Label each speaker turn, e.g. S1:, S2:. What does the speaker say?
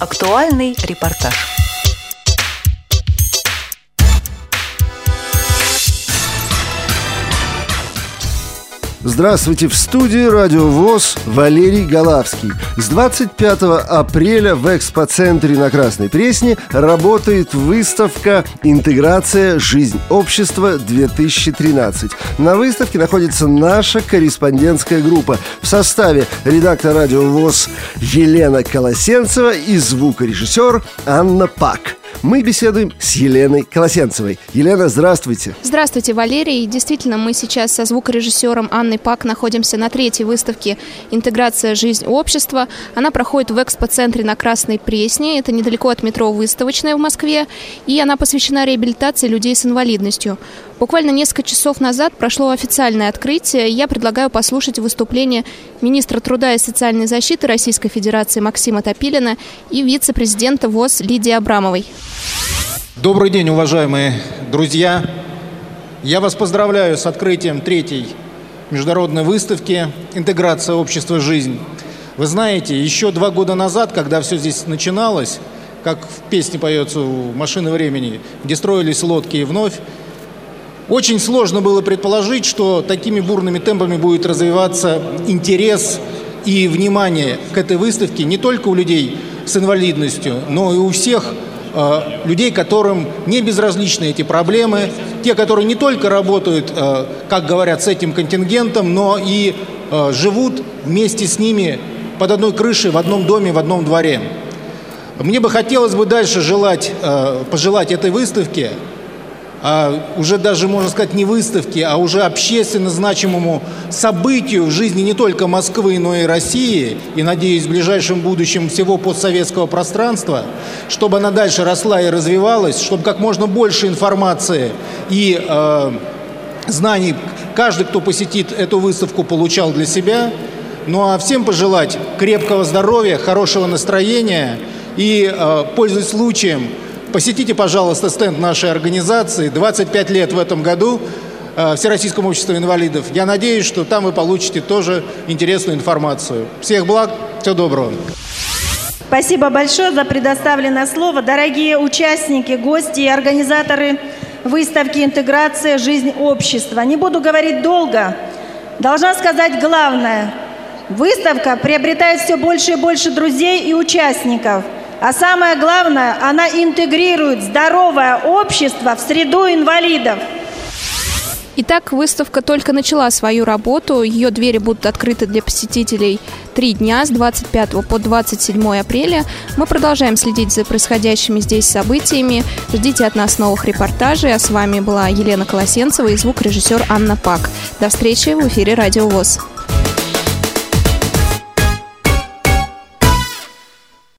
S1: Актуальный репортаж.
S2: Здравствуйте, в студии Радио ВОЗ Валерий Галавский. С 25 апреля в экспоцентре на Красной Пресне работает выставка «Интеграция. Жизнь общества-2013». На выставке находится наша корреспондентская группа в составе редактора Радио ВОЗ Елена Колосенцева и звукорежиссер Анна Пак мы беседуем с Еленой Колосенцевой. Елена, здравствуйте.
S3: Здравствуйте, Валерий. Действительно, мы сейчас со звукорежиссером Анной Пак находимся на третьей выставке «Интеграция. Жизнь общества». Она проходит в экспоцентре на Красной Пресне. Это недалеко от метро Выставочная в Москве. И она посвящена реабилитации людей с инвалидностью. Буквально несколько часов назад прошло официальное открытие. Я предлагаю послушать выступление министра труда и социальной защиты Российской Федерации Максима Топилина и вице-президента ВОЗ Лидии Абрамовой.
S4: Добрый день, уважаемые друзья! Я вас поздравляю с открытием третьей международной выставки «Интеграция общества. Жизнь». Вы знаете, еще два года назад, когда все здесь начиналось, как в песне поется у «Машины времени», где строились лодки и вновь, очень сложно было предположить, что такими бурными темпами будет развиваться интерес и внимание к этой выставке не только у людей с инвалидностью, но и у всех э, людей, которым не безразличны эти проблемы, те, которые не только работают, э, как говорят, с этим контингентом, но и э, живут вместе с ними под одной крышей, в одном доме, в одном дворе. Мне бы хотелось бы дальше желать, э, пожелать этой выставке уже даже, можно сказать, не выставки, а уже общественно значимому событию в жизни не только Москвы, но и России, и, надеюсь, в ближайшем будущем всего постсоветского пространства, чтобы она дальше росла и развивалась, чтобы как можно больше информации и э, знаний каждый, кто посетит эту выставку, получал для себя. Ну а всем пожелать крепкого здоровья, хорошего настроения и, э, пользуясь случаем, Посетите, пожалуйста, стенд нашей организации. 25 лет в этом году э, Всероссийскому обществу инвалидов. Я надеюсь, что там вы получите тоже интересную информацию. Всех благ, всего доброго.
S5: Спасибо большое за предоставленное слово. Дорогие участники, гости и организаторы выставки «Интеграция. Жизнь общества». Не буду говорить долго. Должна сказать главное. Выставка приобретает все больше и больше друзей и участников – а самое главное, она интегрирует здоровое общество в среду инвалидов.
S3: Итак, выставка только начала свою работу. Ее двери будут открыты для посетителей три дня, с 25 по 27 апреля. Мы продолжаем следить за происходящими здесь событиями. Ждите от нас новых репортажей. А с вами была Елена Колосенцева и звукорежиссер Анна Пак. До встречи в эфире Радио ВОЗ.